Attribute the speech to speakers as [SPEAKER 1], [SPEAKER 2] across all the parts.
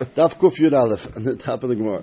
[SPEAKER 1] Daf Kuf Yud Aleph, on the top of the Gemara.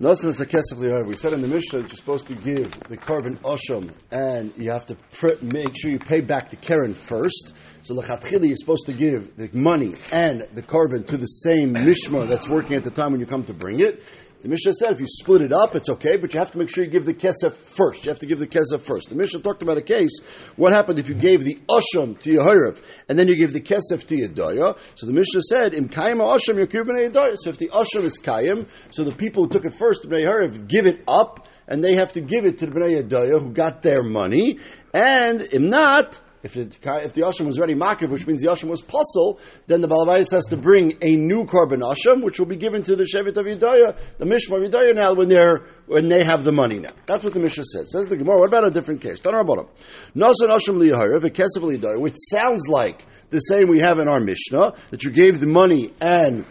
[SPEAKER 1] Nosan is a kesef. We said in the Mishnah that you're supposed to give the korban osham, and you have to pr- make sure you pay back the keren first. So lechatchili, you're supposed to give the money and the korban to the same mishmar that's working at the time when you come to bring it. The Mishnah said if you split it up, it's okay, but you have to make sure you give the kesef first. You have to give the kesef first. The Mishnah talked about a case. What happened if you gave the asham to your Yehorav and then you give the kesef to your Yedaya? So the Mishnah said, "Im kayim asham Yedaya." So if the asham is kayim, so the people who took it first, the bnei give it up, and they have to give it to the bnei Yedaya who got their money, and im not. If the, if the Asham was already Makiv, which means the Asham was Pasul, then the Balabais has to bring a new korban Asham, which will be given to the Shevet of Yedaya, the Mishmar of now when they're, when they have the money now. That's what the Mishnah says. Says the Gemara, what about a different case? Bottom. Nasan Asham Liyaharav, a Kesef Liyadaya, which sounds like the same we have in our Mishnah, that you gave the money and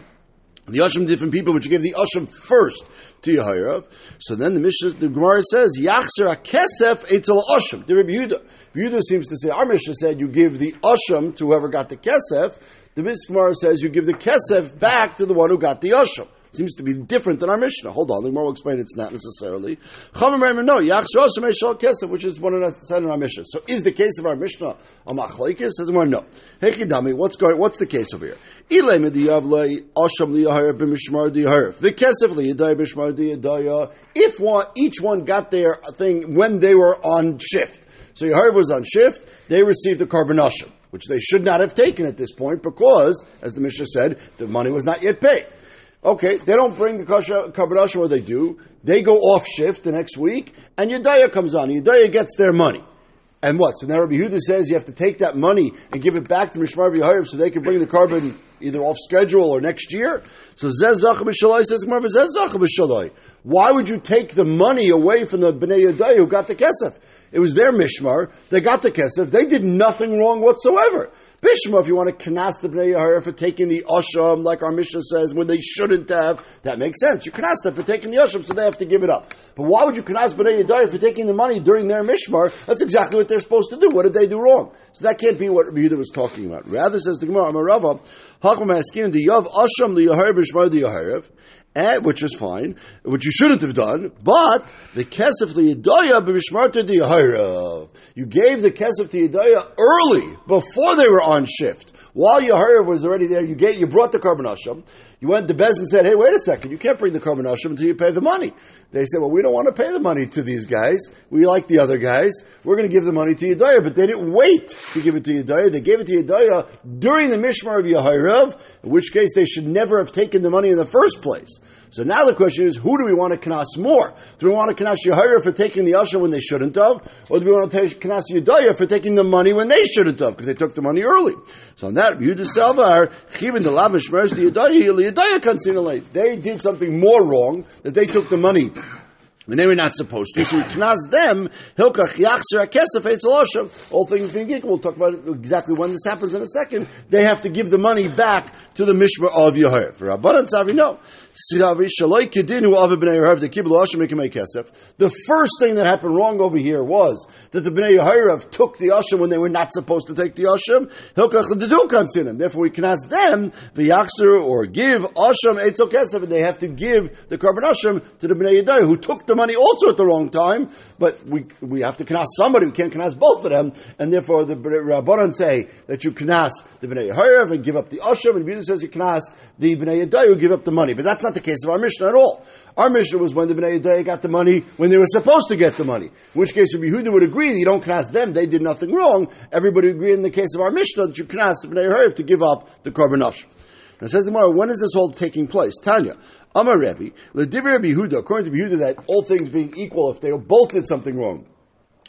[SPEAKER 1] the Asham different people, you gave the Asham first to Yehorav. So then the Mishnah, the Gemara says, Yachzer kesef etzel Asham. The Rebbe Yehuda. Yehuda seems to say, our Mishnah said you give the Asham to whoever got the kesef. The Mishnah Gemara says you give the kesef back to the one who got the Asham. Seems to be different than our Mishnah. Hold on, the Gemara will explain it's not necessarily. No, which is one of the said in our Mishnah. So is the case of our Mishnah a machlekes? Says Gemara, no. Hekidami, what's going? What's the case over here? If one, each one got their thing when they were on shift. So Yehorav was on shift, they received a korban asham, which they should not have taken at this point because, as the Mishnah said, the money was not yet paid. Okay, they don't bring the asham, what they do, they go off shift the next week, and Yedaya comes on. Yedaya gets their money. And what? So now Rabbi Yehuda says you have to take that money and give it back to Mishmar Yehorav so they can bring the korban either off schedule or next year. So Zez Zacha says Zez Zacha Why would you take the money away from the Bnei Yedai who got the kesef? It was their mishmar. They got the kesef. They did nothing wrong whatsoever. Bishma, if you want to kanas the Bnei Yahara for taking the Asham, like our Mishnah says, when they shouldn't have, that makes sense. You kanas them for taking the Asham, so they have to give it up. But why would you kanas Bnei Yadaya for taking the money during their Mishmar? That's exactly what they're supposed to do. What did they do wrong? So that can't be what Rabbi was talking about. Rather, says the Gemara, Amarava, Hakum Haskin, the Yav Asham, the Yahara Bishmar, the Yaharev, eh, which is fine, which you shouldn't have done, but the kesef liyadaya b'mishmarta diyahirav. You gave the kesef to Yadaya early, before they were on shift. While Yahirav was already there, you you brought the korban asham. You went to Bez and said, hey, wait a second, you can't bring the asham until you pay the money. They said, well, we don't want to pay the money to these guys. We like the other guys. We're going to give the money to Yadaya. But they didn't wait to give it to Yadaya. They gave it to Yadaya during the Mishmar of Yahirav, in which case they should never have taken the money in the first place. So now the question is, who do we want to knas more? Do we want to knas Yahira for taking the Asha when they shouldn't have? Or do we want to knas Yedaya for taking the money when they shouldn't have, because they took the money early? So on that, Yehuda Salvar, Chivin the Lavish Mers, the Yedaya, Yedaya. They did something more wrong, that they took the money when they were not supposed to. So we knas them, hilkach yachser akesef etzel All things being equal, we'll talk about exactly when this happens in a second. They have to give the money back to the mishmar of Yehorav. For Rabbanan Savi, no. The first thing that happened wrong over here was that the Bnei Yehorav took the Asham when they were not supposed to take the Asham. Therefore, we can ask them, v'yachser, or give Asham Eitzel Kesef, and they have to give the korban Asham to the Bnei Yehorav, who took the money also at the wrong time, but we, we have to knas somebody, we can't knas both of them, and therefore the Rabbanan say that you knas the Bnei Yehorav and give up the Asham, and the says you knas the Bnei Yehorav who give up the money. But that's not the case of our Mishnah at all. Our Mishnah was when the Bnei Yehuda got the money when they were supposed to get the money. In which case, Rabbi Yehuda would agree that you don't knas them; they did nothing wrong. Everybody would agree in the case of our Mishnah that you knas the Bnei Yehuda to give up the korban Now says the when is this all taking place? Tanya, Amar Rebbe, Lediv Rabbi Yehuda, according to Yehuda, that all things being equal, if they both did something wrong,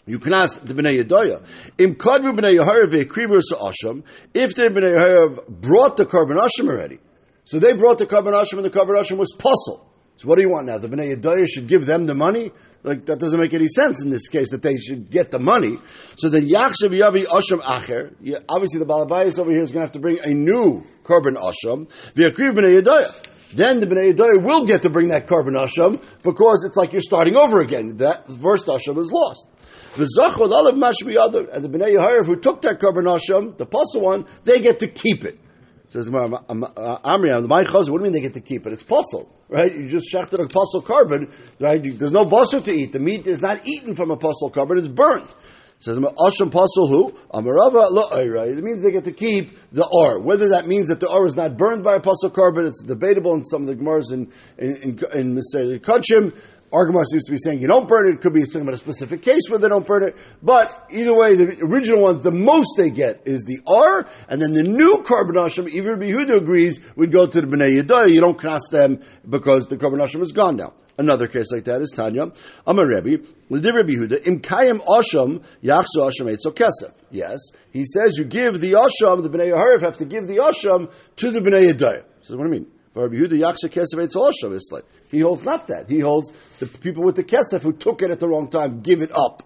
[SPEAKER 1] you can ask the Bnei Yedoya. Im kadvu Bnei Yehorav ve'krivur Asham. If the Bnei Yehorav brought the korban Asham already, so they brought the korban Asham and the korban Asham was pasul. So what do you want now? The Bnei Yedoya should give them the money? Like, that doesn't make any sense in this case that they should get the money. So then Yachshav Yavi Asham Acher, obviously the Balabayas over here is going to have to bring a new korban Asham, V'yakriv Bnei Yedoya then the Bnei Yedoya will get to bring that korban asham because it's like you're starting over again. That first asham is lost. The zachol alav mashbi other and the Bnei Yehorav who took that korban asham, the pasul one, they get to keep it. Says uh, Amri, my chazir. What do you mean they get to keep it? It's pasul, right? You just shechted a pasul korban, right? There's no basar to eat. The meat is not eaten from a pasul korban; it's burnt. Says Asham Pasul who Amarava Lo It means they get to keep the or. Whether that means that the or is not burned by a pasul korban, it's debatable in some of the Gemara's in in in, in, in Kachim. Argamar seems to be saying you don't burn it. It could be talking about a specific case where they don't burn it. But either way, the original ones, the most they get is the R, and then the new korban asham, even Yehuda agrees, would go to the Bnei Yedaya. You don't cross them because the korban asham is gone now. Another case like that is Tanya. Rebbe, L'div Rebbe Yehuda, Im Kayim Asham, Yachsu Asham Eitzo Kesef. Yes, he says you give the Asham, the Bnei Yehuda have to give the Asham to the Bnei Yedaya. So what do I mean? Rabbi Yehuda Kesef Eitz he holds not that. He holds the people with the Kesef who took it at the wrong time give it up.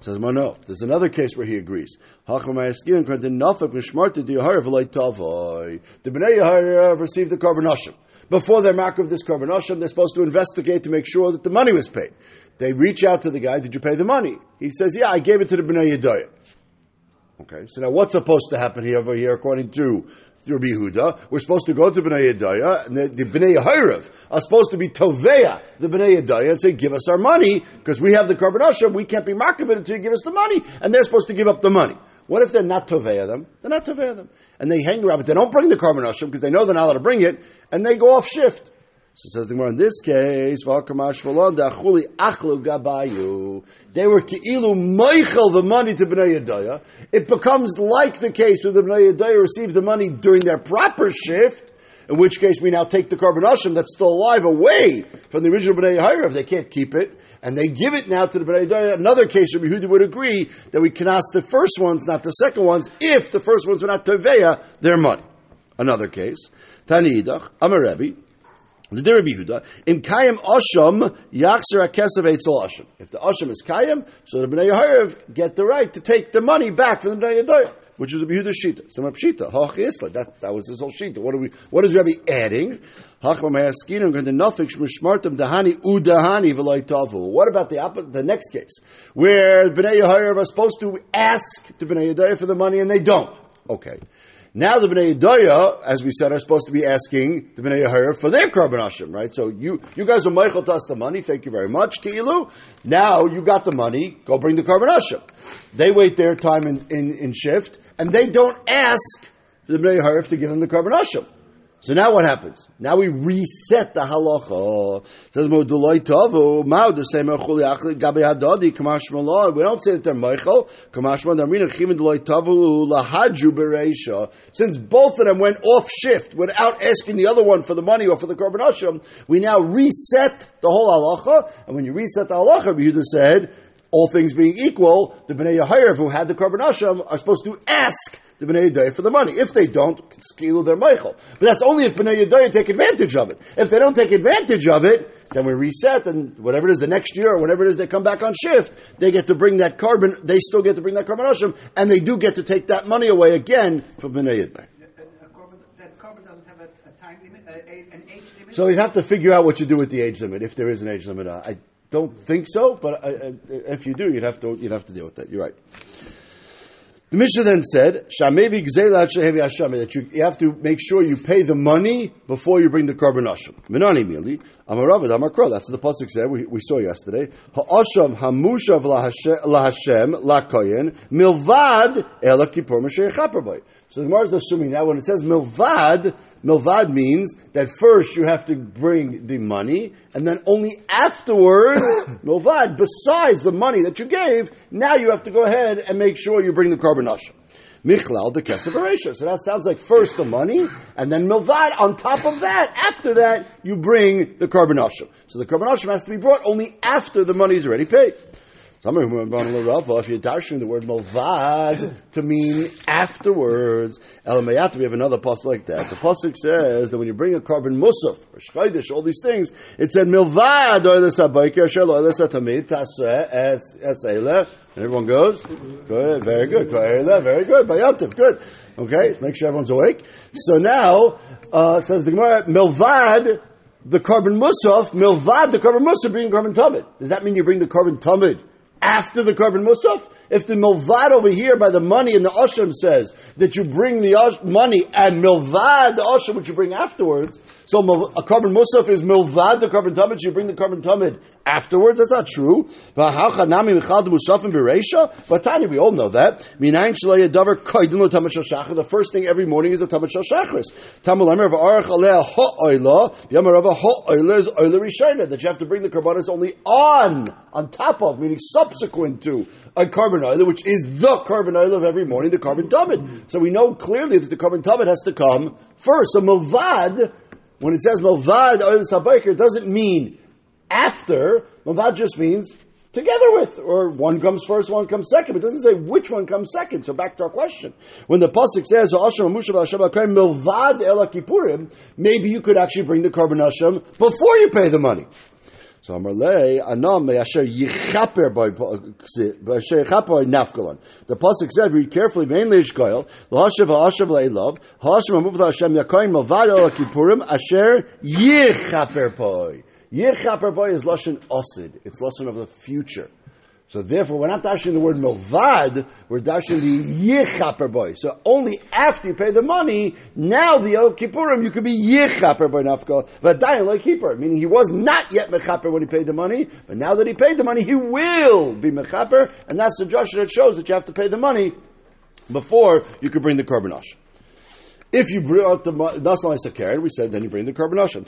[SPEAKER 1] Says no. There's another case where he agrees. The Bnei Yehuda received the korban before they're mark of this korban they're supposed to investigate to make sure that the money was paid. They reach out to the guy, did you pay the money? He says, yeah, I gave it to the Bnei Yedaya. Okay, so now what's supposed to happen here over here according to Rabbi Yehuda? We're supposed to go to Bnei Yedaya, and the, the Bnei Yehirev are supposed to be Toveya, the Bnei Yedaya, and say, give us our money, because we have the korban we can't be marketed until you give us the money, and they're supposed to give up the money. What if they're not Toveya them? They're not Toveya them. And they hang around, but they don't bring the korban asham because they know they're not allowed to bring it, and they go off shift. So says the Gemara, in this case, they were ki'ilu meichel the money to Bnei Yedaya. It becomes like the case where the Bnei Yedaya received the money during their proper shift, in which case we now take the korban asham that's still alive away from the original Bnei Yedaya if they can't keep it, and they give it now to the Bnei Yehuda. Another case, Rabbi Yehuda would agree that we can ask the first ones, not the second ones, if the first ones were not Teveya, their money. Another case, Tani Idach, Amar Rebbe, the Rabbi Yehuda, in Kayim Eitzel Asham. If the Asham is Kayim, so the Bnei Yehuda get the right to take the money back from the Bnei Yehuda which is a Yehuda Shita. Some Pshita, Hach Isla. That that was his whole Shita. What are we? What is Rabbi adding? Mayaskinim going to Dahani Udahani V'Loitavu. What about the the next case where Bnei Yehoyav are supposed to ask the Bnei Yehoyav for the money and they don't? Okay. Now the Bnei Yedoya, as we said, are supposed to be asking the Bnei Yehoyav for their korban ashim, right? So you, you guys are Michael to us the money. Thank you very much, Kilu. Now you got the money. Go bring the korban ashim. They wait their time in, in, in shift and they don't ask the Bnei Harif to give them the carbon asham. So now what happens? Now we reset the halacha. It says Moduloi Tavu, Mao the same Gabi Hadadi Kamash We don't say that they're Michael. Kamash Malon Damrina Chimin Doloi Tavu Lahadju Bereisha. Since both of them went off shift without asking the other one for the money or for the asham, we now reset the whole halacha. And when you reset the halacha, Yehuda said all things being equal, the Bnei Yehirev who had the korban asham are supposed to ask the Bnei Yedaya for the money. If they don't, skilu their Michael. But that's only if Bnei Yedaya take advantage of it. If they don't take advantage of it, then we reset and whatever it is the next year or whatever it is they come back on shift, they get to bring that korban, they still get to bring that carbon asham, and they do get to take that money away again from Bnei Yedaya. So you'd have to figure out what you do with the age limit, if there is an age limit. I don't think so, but uh, uh, if you do, you'd have to you'd have to deal with that. You're right. The Mishnah then said, that you, you have to make sure you pay the money before you bring the korban asham. Amaravad amakro. That's what the pasuk said. We, we saw yesterday. Ha'asham hamushav lahashem lakoyen milvad ela kippur so the Gemara is assuming that when it says milvad, milvad means that first you have to bring the money, and then only afterwards, milvad, besides the money that you gave, now you have to go ahead and make sure you bring the korban asham. Michlal the kesef So that sounds like first the money, and then milvad on top of that. After that, you bring the asham. So the asham has to be brought only after the money is already paid. Some of them if you're dashing the word malvad to mean afterwards, elamayat, we have another pasuk like that. The pasuk says that when you bring a korban musaf or shchaydish, all these things, it said milvad or the sabayker shel or the satamid es. And everyone goes, good, very good, very good, bayativ, good. Okay, make sure everyone's awake. So now uh, says the Gemara, milvad the korban musaf, milvad the korban musaf, bring korban tamid. Does that mean you bring the korban tamid? After the korban musaf? If the milvad over here by the money and the asham says that you bring the money and milvad the asham which you bring afterwards, so a korban musaf is milvad the korban tamid, you bring the korban tamid afterwards. That's not true. But Tanya, we all know that. The first thing every morning is the tamid shal shachris. That you have to bring the korbanos only on, on top of, meaning subsequent to a korban oil, which is the korban oil of every morning, the korban tamid. So we know clearly that the korban tamid has to come first. So milvad, when it says oil sabayker, doesn't mean after. Milvad just means together with, or one comes first, one comes second. But it doesn't say which one comes second. So back to our question. When the pasuk says milvad kippurim, maybe you could actually bring the korban hasham before you pay the money. So Amarle Anam Asher Yichaper by Asher Yichaper Nafkalon. The pasuk said, read carefully. Vein leishkoil lahashav ha'ashav le'elav ha'ashav amuv Hashem yakoin malvad el kippurim Asher Yichaper poi. Yichaper boy is lashon osid. It's lashon of the future. So therefore, we're not dashing the word milvad, we're dashing the yichaper boy. So only after you pay the money, now the El Kippurim, you could be yichaper boy nafka, v'dayin like keeper. Meaning he was not yet mechaper when he paid the money, but now that he paid the money, he will be mechaper, and that's the drasha that shows that you have to pay the money before you could bring the korban If you brought the nasal karen, we said then you bring the korban asham.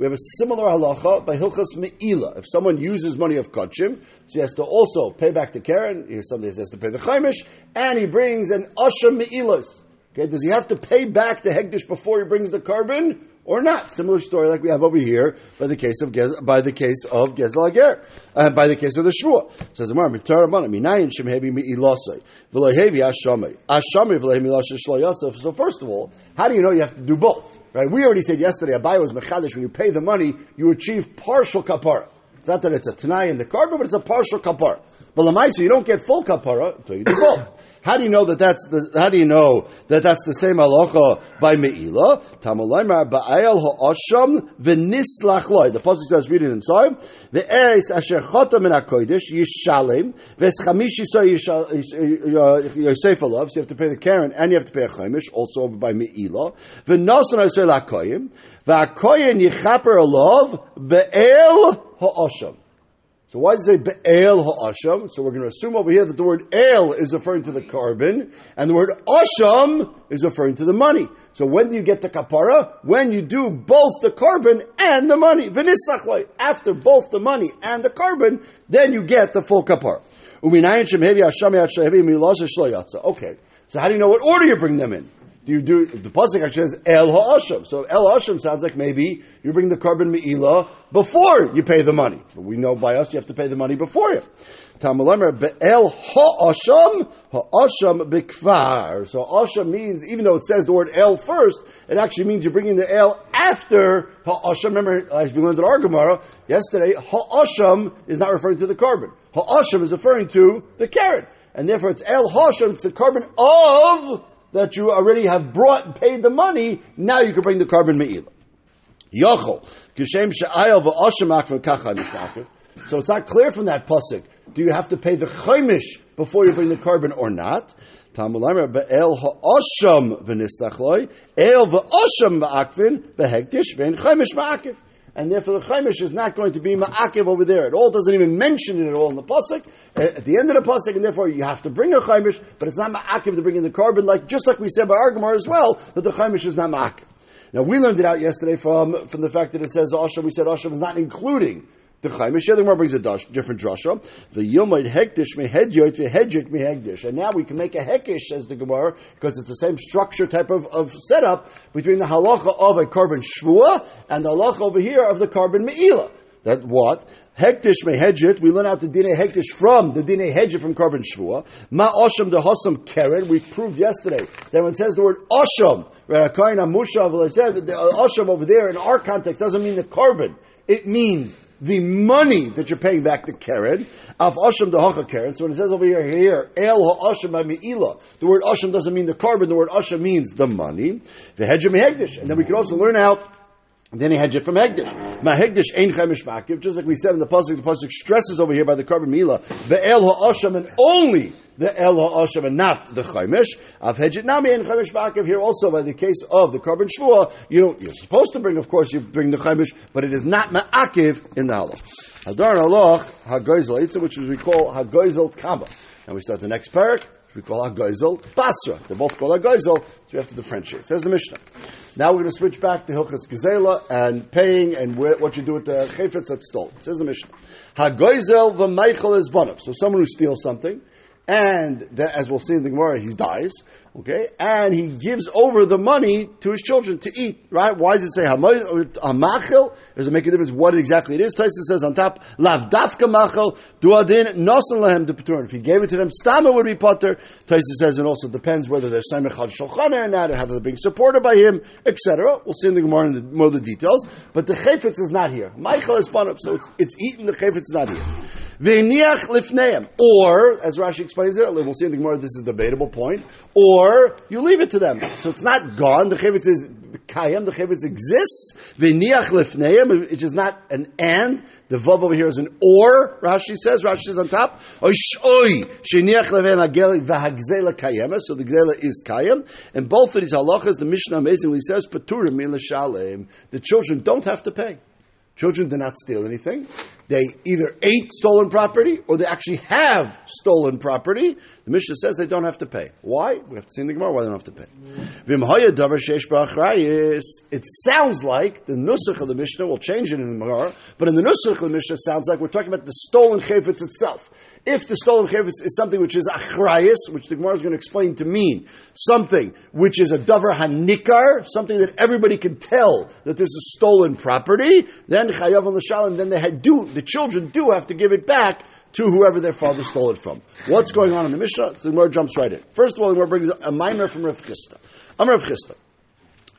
[SPEAKER 1] We have a similar halacha by Hilchas Me'ila. If someone uses money of Kachim, so he has to also pay back the Karen, here somebody has to pay the Chaimish, and he brings an Asha Me'ilas. Okay, does he have to pay back the Hegdish before he brings the korban? Or not? Similar story like we have over here by the case of by the case of Gezel Ager, uh, by the case of the Shua. Says the Gemara, "Mitar Rabbanan minayin shemhebi mi'ilasei v'lehevi ashamei ashamei v'lehevi mi'ilasei shlo So first of all, how do you know you have to do both? Right? We already said yesterday, Abai was mechadish. When you pay the money, you achieve partial kapara. It's not that it's a tanai in the korban, but it's a partial kapara. But lamaisa, you don't get full kapara until you do both. how do you know that that's the? How do you know that that's the same halacha by meila? Tamalaymar ba'ayel ha'asham v'nislach loy. The pasuk says, read it inside. The eis asher chota min hakodesh yishalem v'eschamishi so yosef alav. So you have to pay the karen and you have to pay a chaimish, also over by meila. V'nosan asher lakoyim v'akoyin yichaper alav be'el ha'asham. So why does it say be'el ha'asham? So we're going to assume over here that the word el is referring to the korban, and the word asham is referring to the money. So when do you get the kapara? When you do both the korban and the money. V'nisachloi. After both the money and the korban, then you get the full kapara. Okay. So how do you know what order you bring them in? Do you do the pasuk actually says el ha'asham? So el ha'asham sounds like maybe you bring the korban me'ilah before you pay the money. We know by us you have to pay the money before you. Tamalamer be'el ha'asham ha'asham bikvar. So asham means even though it says the word el first, it actually means you're bringing the el after ha'asham. Remember, as we learned in our Gemara yesterday, ha'asham is not referring to the korban. Ha'asham is referring to the carrot. And therefore it's el ha'asham, it's the korban of that you already have brought and paid the money, now you can bring the korban me'ila. Yochel, kishem she'ayel v'oshemak v'kachai So it's not clear from that pasuk. Do you have to pay the chaimish before you bring the korban or not? Tamulamer be'el ha'osham v'nistachloi, el v'osham ma'akvin, v'hektish v'en chaimish ma'akif and therefore the chaimish is not going to be ma'akiv over there. It all doesn't even mention it at all in the pasuk. Uh, at the end of the pasuk, and therefore you have to bring a chaimish, but it's not ma'akiv to bring in the korban, like just like we said by Argamar as well, that the chaimish is not ma'akiv. Now we learned it out yesterday from from the fact that it says Asham. We said Asham is not including the Chaimish. The Gemara brings a dash, different drasha. The Yomid Hektish Mehedyoit Vehedjik Mehegdish. And now we can make a Hekish, says the Gemara, because it's the same structure type of, of setup between the halacha of a korban shvua and the halacha over here of the korban me'ila. That what? Hektish mehedjit, we learn out the dine hektish from the dine hedjit from korban shvua. Ma osham the hosam keren, we proved yesterday that when it says the word osham, the osham over there in our context doesn't mean the korban. It means the money that you're paying back to Karen, of Asham the Hacha. So when it says over here, here, El Ha'asham Mi'ila, the word Asham doesn't mean the korban, the word Asham means the money. The Hedjim Hegdish. And then we can also learn out Then he hedge it from Hegdish. Ma Hegdish ain't Chemish Vakiv, just like we said in the Pasuk, the Pasuk stresses over here by the korban Mila, the El Ha'asham, and only the El Ha'asham, and not the Chemish. Av Hedget Nami and Chemish Vakiv here also by the case of the korban Shvua, you know, you're supposed to bring, of course, you bring the Chaimish, but it is not Ma'akiv in the Halach. Hadar Halach, Hagoizel, which we call Hagoizel Kaba. And we start the next parak, we call Hagoizel Basra. They both call Hagoizel, so we have to differentiate. Says the Mishnah. Now we're going to switch back to Hilchas Gezela and paying and what you do with the chayfetz that's stolen. Says the Mishnah. Hagoizel v'meichel is bonav. So someone who steals something, and as we'll see in the Gemara, he dies, okay, and he gives over the money to his children to eat, right? Why does it say hamachil? Does it make a difference what exactly it is? Tyson says on top, lav dafka machil, duadin nosan lahem de If he gave it to them, stama would be potter. Tyson says it also depends whether they're samechad shulchan or not, or how they're being supported by him, etc. We'll see in the Gemara in the, more of the details. But the chayfetz is not here. Michael is spun up, so it's, it's eaten, the chayfetz is not here. V'niach lifneim. Or, as Rashi explains it, we'll see in the Gemara, this is a debatable point, or you leave it to them. So it's not gone, the chayvitz is kayam, the chayvitz exists, v'niach lifneim, which is not an and, the vav over here is an or, Rashi says, Rashi says on top, oy sheniach lefneim v'hagzela kayema, so the gzela is kayam, and both of these halachas, the Mishnah amazingly says, paturim min the children don't have to pay. Children did not steal anything. They either ate stolen property or they actually have stolen property. The Mishnah says they don't have to pay. Why? We have to see in the Gemara why they don't have to pay. It sounds like the Nusach of the Mishnah, will change it in the Gemara, but in the Nusach of the Mishnah sounds like we're talking about the stolen chayfetz itself. If the stolen chayfetz is something which is achrayis, which the Gemara is going to explain to mean something which is a davar hanikar, something that everybody can tell that this is stolen property, then chayav on the shalim, then they do the children do have to give it back to whoever their father stole it from. What's going on in the Mishnah? So the Gemara jumps right in. First of all, the Gemara brings a minor from Rav Chisda. I'm Rav Chisda.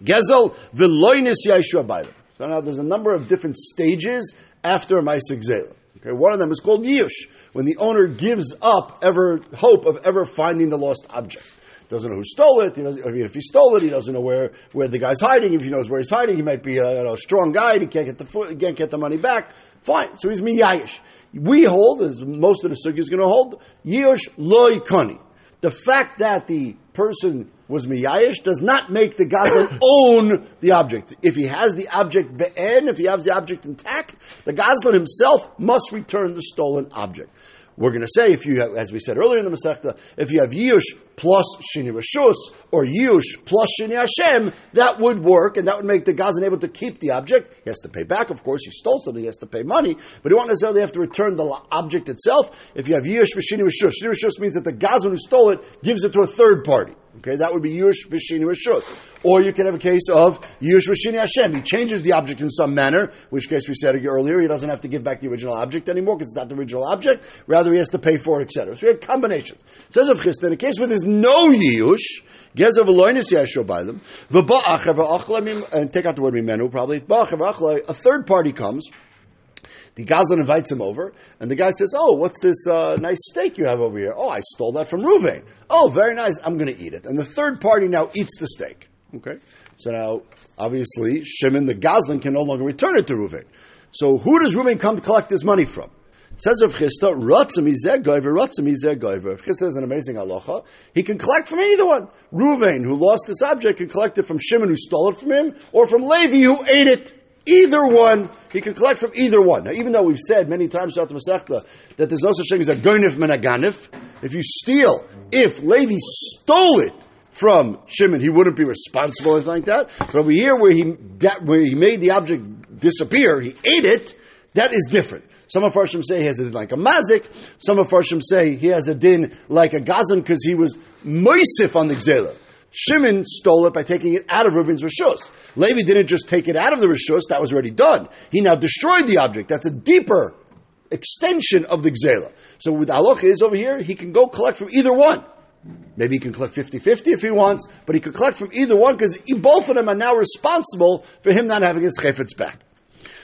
[SPEAKER 1] Gezel v'loinis yaishua them. So now there's a number of different stages after Maisik Zela. Okay, one of them is called Yush when the owner gives up ever hope of ever finding the lost object. Doesn't know who stole it. He I mean, if he stole it, he doesn't know where, where the guy's hiding. If he knows where he's hiding, he might be a you know, strong guy. He can't get the foot, can't get the money back. Fine. So he's miyayish. We hold, as most of the sugi is going to hold, yush loy kani. The fact that the person was miyayish does not make the gazlan own the object. If he has the object be'en, if he has the object intact, the gazlan himself must return the stolen object. We're going to say if you have, as we said earlier in the Masechta, if you have Yush plus Shini Rishus or Yush plus Shini Hashem, that would work and that would make the Gazan able to keep the object. He has to pay back, of course. He stole something, he has to pay money, but he won't necessarily have to return the object itself. If you have Yush for Shini Rishus, Shini means that the Gazan who stole it gives it to a third party. Okay, that would be Yush Vishini Rishus. Or you can have a case of Yush Vishini Hashem. He changes the object in some manner, which case we said earlier, he doesn't have to give back the original object anymore because it's not the original object. Rather, he has to pay for it, etc. So we have combinations. It says Rav Chisda, in a case where there's no Yush, Gezav Eloinis Yashua by them, and take out the word Mimenu probably, a third party comes, the Gazlan invites him over, and the guy says, "Oh, what's this uh, nice steak you have over here? Oh, I stole that from Ruvain. Oh, very nice. I'm going to eat it." And the third party now eats the steak. Okay, so now obviously Shimon the Gazlan can no longer return it to Ruvain. So who does Ruvain come to collect his money from? Says Rav Chisda, Ratzim Ratzim Chisda is an amazing halacha, he can collect from either one. Ruvain, who lost this object, can collect it from Shimon, who stole it from him, or from Levi, who ate it. Either one, he can collect from either one. Now, even though we've said many times throughout the Masechta that there's no such thing as a goinif menaganif, if you steal, if Levi stole it from Shimon, he wouldn't be responsible or anything like that. But over here, where he that, where he made the object disappear, he ate it. That is different. Some of Farshim say he has a din like a mazik. Some of Farshim say he has a din like a gazan because he was moisif on the gzela. Shimon stole it by taking it out of Reuven's Rishus. Levi didn't just take it out of the Rishus, that was already done. He now destroyed the object. That's a deeper extension of the Gzela. So with Aloch is over here, he can go collect from either one. Maybe he can collect 50-50 if he wants, but he could collect from either one because both of them are now responsible for him not having his chayfetz back.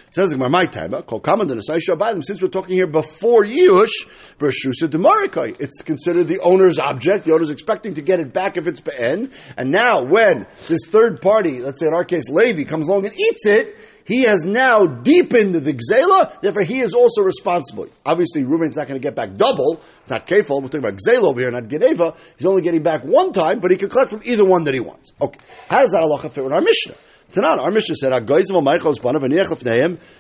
[SPEAKER 1] Says the my time, uh, called common since we're talking here before Yush. It's considered the owner's object. The owner's expecting to get it back if it's Be'en. And now when this third party, let's say in our case Levi, comes along and eats it, he has now deepened the gzela, therefore he is also responsible. Obviously, Reuben's not going to get back double. It's not kefal. We're talking about gzela over here, not geneva. He's only getting back one time, but he can collect from either one that he wants. Okay. How does that halacha fit with our Mishnah? Tanan, our Mishnah said,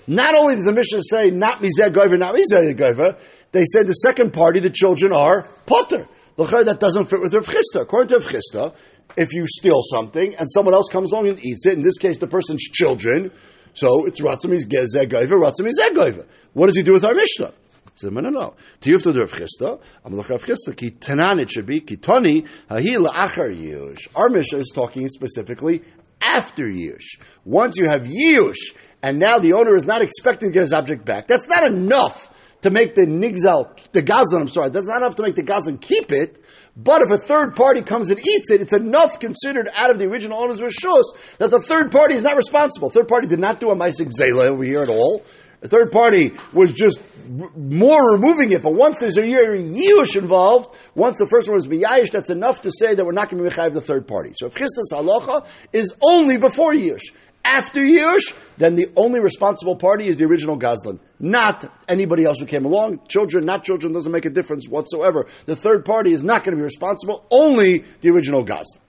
[SPEAKER 1] Not only does the Mishnah say, not mizeh goiver, not mizeh goiver, they said the second party, the children, are potter. That doesn't fit with Rav Chisda. According to Rav if you steal something and someone else comes along and eats it, in this case the person's children, so it's Ratzam is Gezeh Goiver, Ratzam is Goiver. What does he do with our Mishnah? So, no, no, no. Rav Chisda, I'm looking at Rav Chisda, ki tanan it should be, ki toni, hahi la'achar yush. Our Mishnah is talking specifically after Yush. Once you have Yush, and now the owner is not expecting to get his object back, that's not enough to make the Nigzal, the Gazlan, I'm sorry, that's not enough to make the Gazlan keep it, but if a third party comes and eats it, it's enough considered out of the original owner's Rishus that the third party is not responsible. Third party did not do a Maisik Zela over here at all. The third party was just more removing it, but once there's a Yush involved, once the first one is Biyayish, that's enough to say that we're not going to be Mechayiv the third party. So if Chisda's Halacha is only before Yush, after Yush, then the only responsible party is the original Gazlan, not anybody else who came along. Children, not children, doesn't make a difference whatsoever. The third party is not going to be responsible, only the original Gazlan.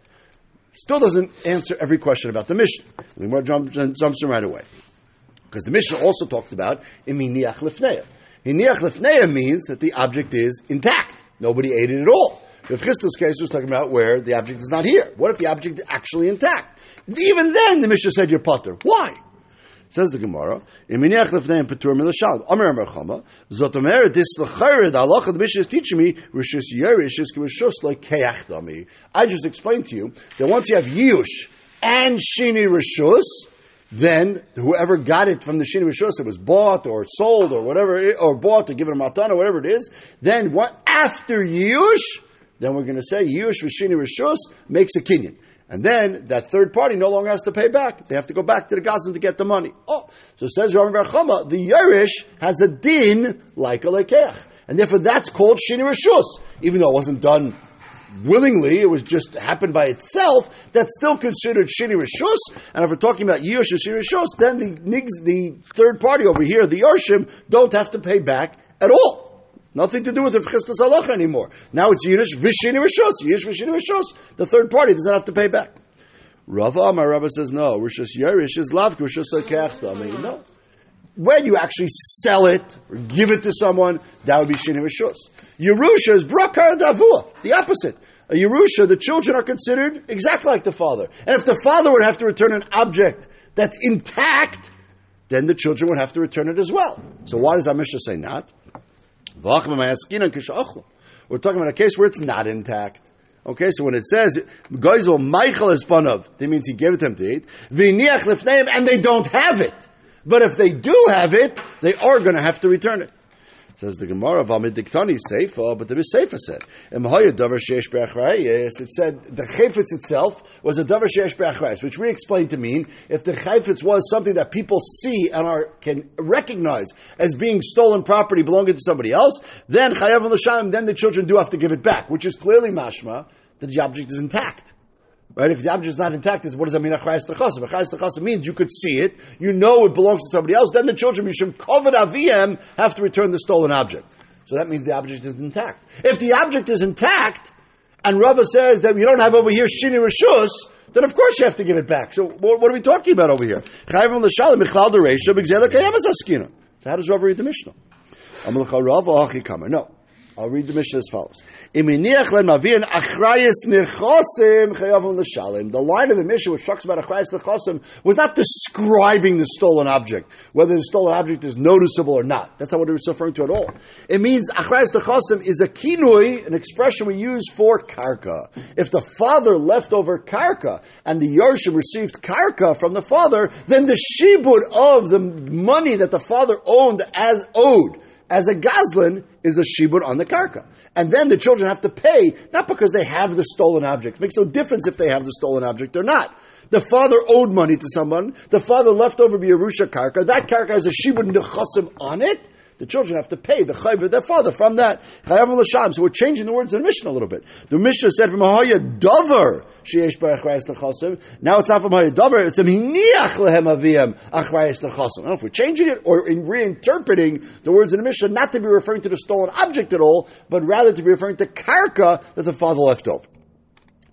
[SPEAKER 1] Still doesn't answer every question about the Mishnah. The jumps, jumps in right away. Because the Mishnah also talks about iminiach lifneya. Hiniach lifneya means that the object is intact. Nobody ate it at all. If Chisda's case was talking about where the object is not here. What if the object is actually intact? Even then, the Mishnah said you're potter. Why? Says the Gemara, "Iminiach lefneim petur milashalom." Amar Amar Chama, zot omer this lechayre the halacha the Mishnah is teaching me rishus yerish is rishus like keach. I just explained to you that once you have yush and shini rishus, then whoever got it from the Shini Rishus, it was bought or sold or whatever, or bought or given a matan or whatever it is, then what, after Yush, then we're going to say Yush Vishini Rishus makes a kinyan. And then that third party no longer has to pay back. They have to go back to the Gazan to get the money. Oh, so says Rami Bar Chama, the Yerish has a din like a lekech. And therefore that's called Shini Rishus. Even though it wasn't done willingly, it was just happened by itself, that's still considered shini rishus. And if we're talking about yush and shini rishus, then the the third party over here, the yarshim, don't have to pay back at all. Nothing to do with the Chisda's Halacha anymore. Now it's Yiddish Vishini Rishos. Yiddish Vishini Rishos. The third party doesn't have to pay back. Rava, my Rava says no. Rishos Yerish is Lav Rishos I mean, no. When you actually sell it or give it to someone, that would be Shini Rishos. Yerusha is Brakar Davua, the opposite. A Yerusha, the children are considered exactly like the father. And if the father would have to return an object that's intact, then the children would have to return it as well. So why does our Mishnah say not? We're talking about a case where it's not intact. Okay, so when it says Goizel Michael is fun of, that means he gave it to them to eat. and they don't have it. But if they do have it, they are going to have to return it. Says the Gemara of Amidiktani Seifa, but the Seifa said, It said the chayfetz itself was a davar sheish be'achrayis, which we explained to mean if the chayfetz was something that people see and are can recognize as being stolen property belonging to somebody else, then chayav l'shalim, then the children do have to give it back, which is clearly mashma that the object is intact. Right? If the object is not intact, what does that mean? Achayas techasim. Achayas techasim means you could see it, you know it belongs to somebody else. Then the children, Mishum Kovad Aviem, have to return the stolen object. So that means the object is intact. If the object is intact, and Rava says that you don't have over here shini rishus, then of course you have to give it back. So what, what are we talking about over here? So how does Rava read the Mishnah? No. I'll read the Mishnah as follows. The line of the Mishnah which talks about achrayas nechosim was not describing the stolen object, whether the stolen object is noticeable or not. That's not what it's referring to at all. It means achrayas nechosim is a kinui, an expression we use for karka. If the father left over karka and the Yarshim received karka from the father, then the shibud of the money that the father owned as owed as a gazlan is a shibur on the karka. And then the children have to pay, not because they have the stolen object. It makes no difference if they have the stolen object or not. The father owed money to someone. The father left over Yerusha karka. That karka has a shibur nechasim on it. The children have to pay the chayv of their father from that. So we're changing the words in the Mishnah a little bit. The Mishnah said from Ahaya Dover, Sheesh Barachrayas Nechasim. Now it's not from Ahaya Dover, it's a Hiniach Lehem Aviyam Achrayas Nechasim. I don't know if we're changing it or in reinterpreting the words in the Mishnah not to be referring to the stolen object at all, but rather to be referring to karka that the father left over.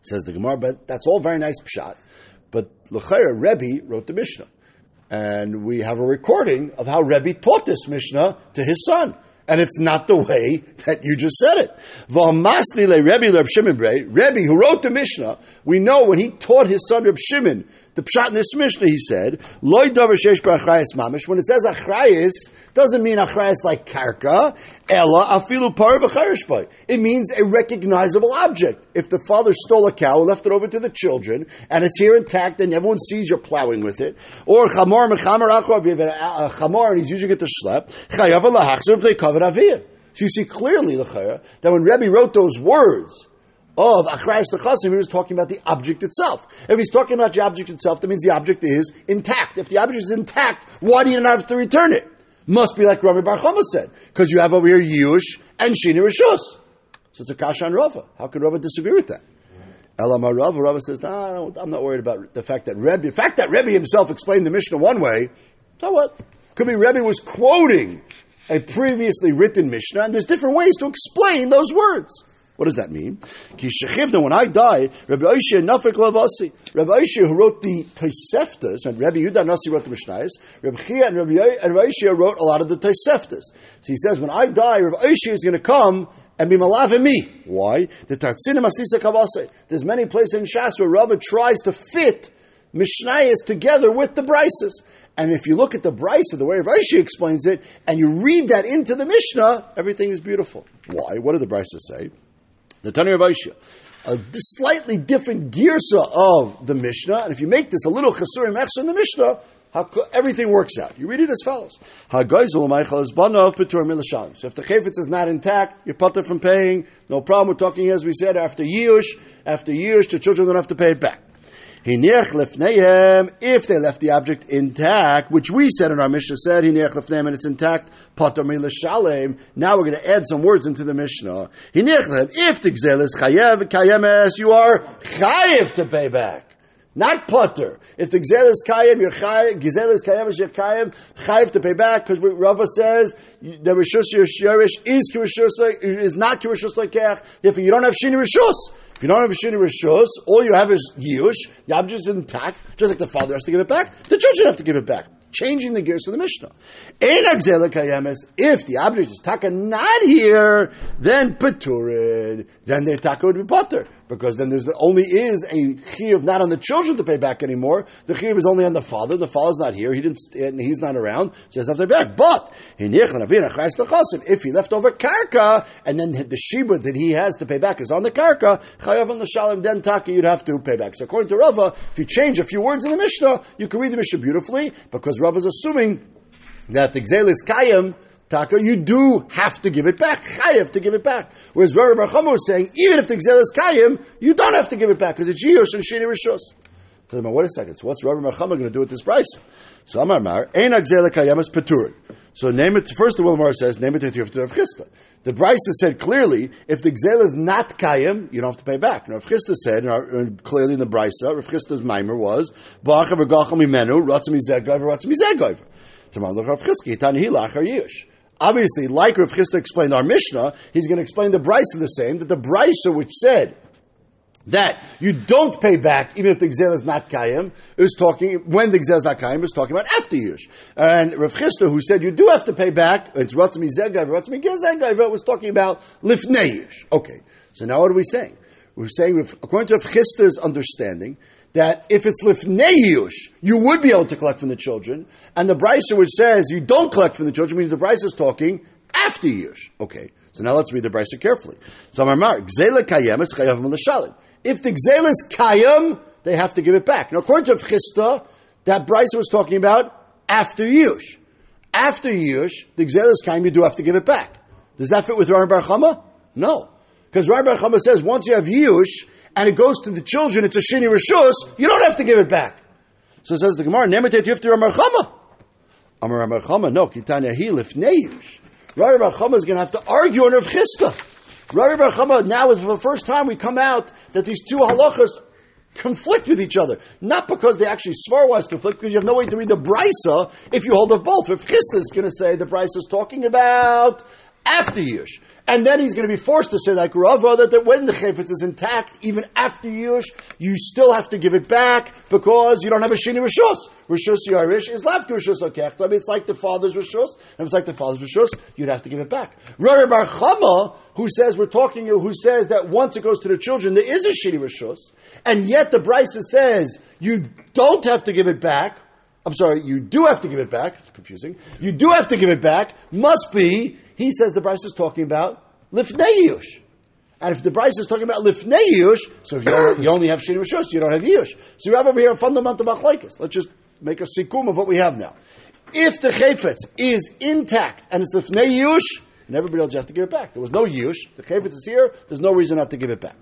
[SPEAKER 1] Says the Gemara, but that's all very nice pshat. But L'chayr, Rebbe wrote the Mishnah. And we have a recording of how Rebbe taught this Mishnah to his son. And it's not the way that you just said it. Rebbe, who wrote the Mishnah, we know when he taught his son Reb Shimon the pshat in this Mishnah, he said, loy davar sheish mamish. When it says achrayis, doesn't mean achrayis like karka, ella afilu par v'chayrish It means a recognizable object. If the father stole a cow and left it over to the children, and it's here intact, and everyone sees you're plowing with it, or chamor mechamer achor, if have a uh, chamor and he's using it to schlep, chayav lahachzer play aviyah. So you see clearly, that when Rebbe wrote those words, of Achrayas Nechasim, he was talking about the object itself. If he's talking about the object itself, that means the object is intact. If the object is intact, why do you not have to return it? Must be like Rami Bar Chama said, because you have over here Yush and Shini Rishus. So it's a Kasha and Rava. How could Rava disagree with that? Elamar Rava, Rava says, no, I'm not worried about the fact that Rebbe, the fact that Rebbe himself explained the Mishnah one way, so what? Could be Rebbe was quoting a previously written Mishnah, and there's different ways to explain those words. What does that mean? When I die, Rabbi Oishia Nafik Lavasi, Rabbi Oishia who wrote the Toseftas, and Rabbi Yudah Nasi wrote the Mishnayos, Rabbi Chia and Rabbi, Oishia wrote a lot of the Toseftas. So he says, when I die, Rabbi Oishia is going to come and be malavim me. Why? The Tatsinim Asisa Kavase. There's many places in Shas where Rava tries to fit Mishnayos together with the Brises. And if you look at the Brisa, the way Rashi explains it, and you read that into the Mishnah, everything is beautiful. Why? What do the Brises say? The Tanya of Aisha, a slightly different girsa of the Mishnah, and if you make this a little chasurim echsa in the Mishnah, how, everything works out. You read it as follows: So if the chayfetz is not intact, you're putter from paying. No problem. We're talking as we said after years. After years, the children don't have to pay it back. If they left the object intact, which we said in our Mishnah said, and it's intact, now we're going to add some words into the Mishnah. If the gzel is chayev, kayemes, you are chayev to pay back. Not putter. If the gzel is kayem, you're chayev, gzel is kayem, you're kayem, chayev to pay back, because Rava says, the Rishus Yerish is Kirishus, is not Kirishus like Therefore, you don't have Shini Rishus. If you don't have Shini Rishus, all you have is Yush, the object is intact, just like the father has to give it back, the children have to give it back changing the gears of the Mishnah. In Agzela Kayemes, if the object is taka not here, then paturid, then the taka would be putter. Because then there's the, only is a chiyuv not on the children to pay back anymore. The chiyuv is only on the father. The father's not here. He didn't. He's not around. So he has to pay back. But if he left over karka and then the shiba that he has to pay back is on the karka, chayav on the shalim, then taka you'd have to pay back. So according to Rava, if you change a few words in the Mishnah, you can read the Mishnah beautifully because Rava is assuming that the gzel is kayim Taka, you do have to give it back. Chayev to give it back. Whereas Rami Bar was saying, even if the Gzel is Kayim, you don't have to give it back because it's Yiyosh and Shini Rishos. So, wait a second. So, what's Rami Bar going to do with this price? So, Amar Mar, Ein Gzel Kayim is Peturin. So, name it, first of all, Mar says, name it to Rav Chisda. The Brisa said clearly, if the Gzel is not Kayim, you don't have to pay back. Now, Rav Chisda said, uh, and clearly in the Brisa, Rav Chisda's mimer was, Ba'achav Gacham Imenu, Ratzim Izegaiver, Ratzim Izegaiver. Tomorrow, Rav Chisda, Tani Hilach, Yish. Obviously, like Rav Chisda explained our Mishnah, he's going to explain the Brisa the same, that the Brisa which said that you don't pay back even if the Gzel is not Kayim, is talking, when the Gzel is not Kayim, is talking about after Yush. And Rav Chisda, who said you do have to pay back, it's Ratzmi Zegaiv, Ratzmi Gezegaiv, was talking about Lifnei Yush. Okay, so now what are we saying? We're saying, according to Rav Chisda's understanding, that if it's lifnei you would be able to collect from the children, and the brisa which says you don't collect from the children means the brisa is talking after yush. Okay, so now let's read the brisa carefully. So Mar gzela kayem is chayav If the gzela is kayem, they have to give it back. Now, according to Chisda, that brisa was talking about after yush. After yush, the gzela is kayem, you do have to give it back. Does that fit with Rami Bar Chama? No. Because Rami Bar Chama says once you have yush, and it goes to the children, it's a shini rishus, you don't have to give it back. So says the Gemara, Nemetet Yiftir Amar Chama. Amar Amar Chama, no, Kitanya Hi Lifneish. Rami Bar Chama is going to have to argue on Rav Chisda. Rabbi Chama, now for the first time we come out that these two halachas conflict with each other. Not because they actually svar-wise conflict, because you have no way to read the brisa if you hold of both. If Chisda is going to say the brisa is talking about after Yush. And then he's going to be forced to say like Rava that, that when the chayfetz is intact, even after Yush, you still have to give it back because you don't have a Shini Rishus. Rishus Yarish is left Rishus Okechta. I mean, it's like the father's Rishus. And if it's like the father's Rishus, you'd have to give it back. Rami Bar Chama, who says, we're talking, who says that once it goes to the children, there is a Shini Rishus, and yet the Brisa says you don't have to give it back. I'm sorry, you do have to give it back. It's confusing. You do have to give it back. Must be he says the Bryce is talking about lifnei yush. And if the Bryce is talking about lifnei yush, so if you, only have shini rishus, you don't have yush. So you have over here a fundamental machlekes. Let's just make a sikum of what we have now. If the chayfetz is intact and it's lifnei yush, and everybody else has to give it back. There was no yush. The chayfetz is here. There's no reason not to give it back.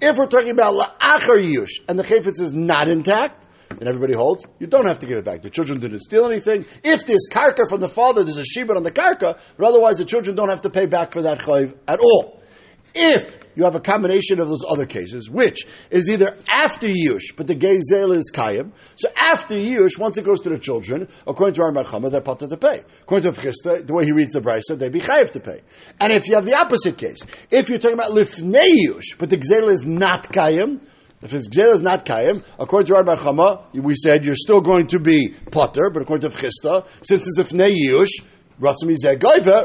[SPEAKER 1] If we're talking about la'achar yush and the chayfetz is not intact, and everybody holds, you don't have to give it back. The children didn't steal anything. If there's karka from the father, there's a shibud on the karka, but otherwise the children don't have to pay back for that chayv at all. If you have a combination of those other cases, which is either after Yush, but the Gezel is Kayim, so after Yush, once it goes to the children, according to our Machama, they're potter to pay. According to Chisda, the way he reads the Brisa, they'd be Chayiv to pay. And if you have the opposite case, if you're talking about Lifnei Yush, but the Gezel is not Kayim, if his gzera is not kayim, according to Rabbi Chama, we said you're still going to be potter, but according to Chisda, since it's a fnei yush, ratzim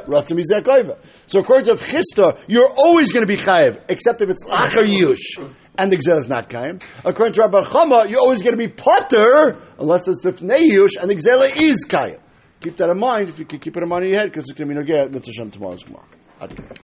[SPEAKER 1] ratzim So according to Chisda, you're always going to be chayiv, except if it's lacher yush and the gzera is not kayim. According to Rabbi Chama, you're always going to be potter unless it's the fnei yush and the gzera is kayim. Keep that in mind if you can keep it in mind in your head because it's going to be no get mitzvah tomorrow's tomorrow.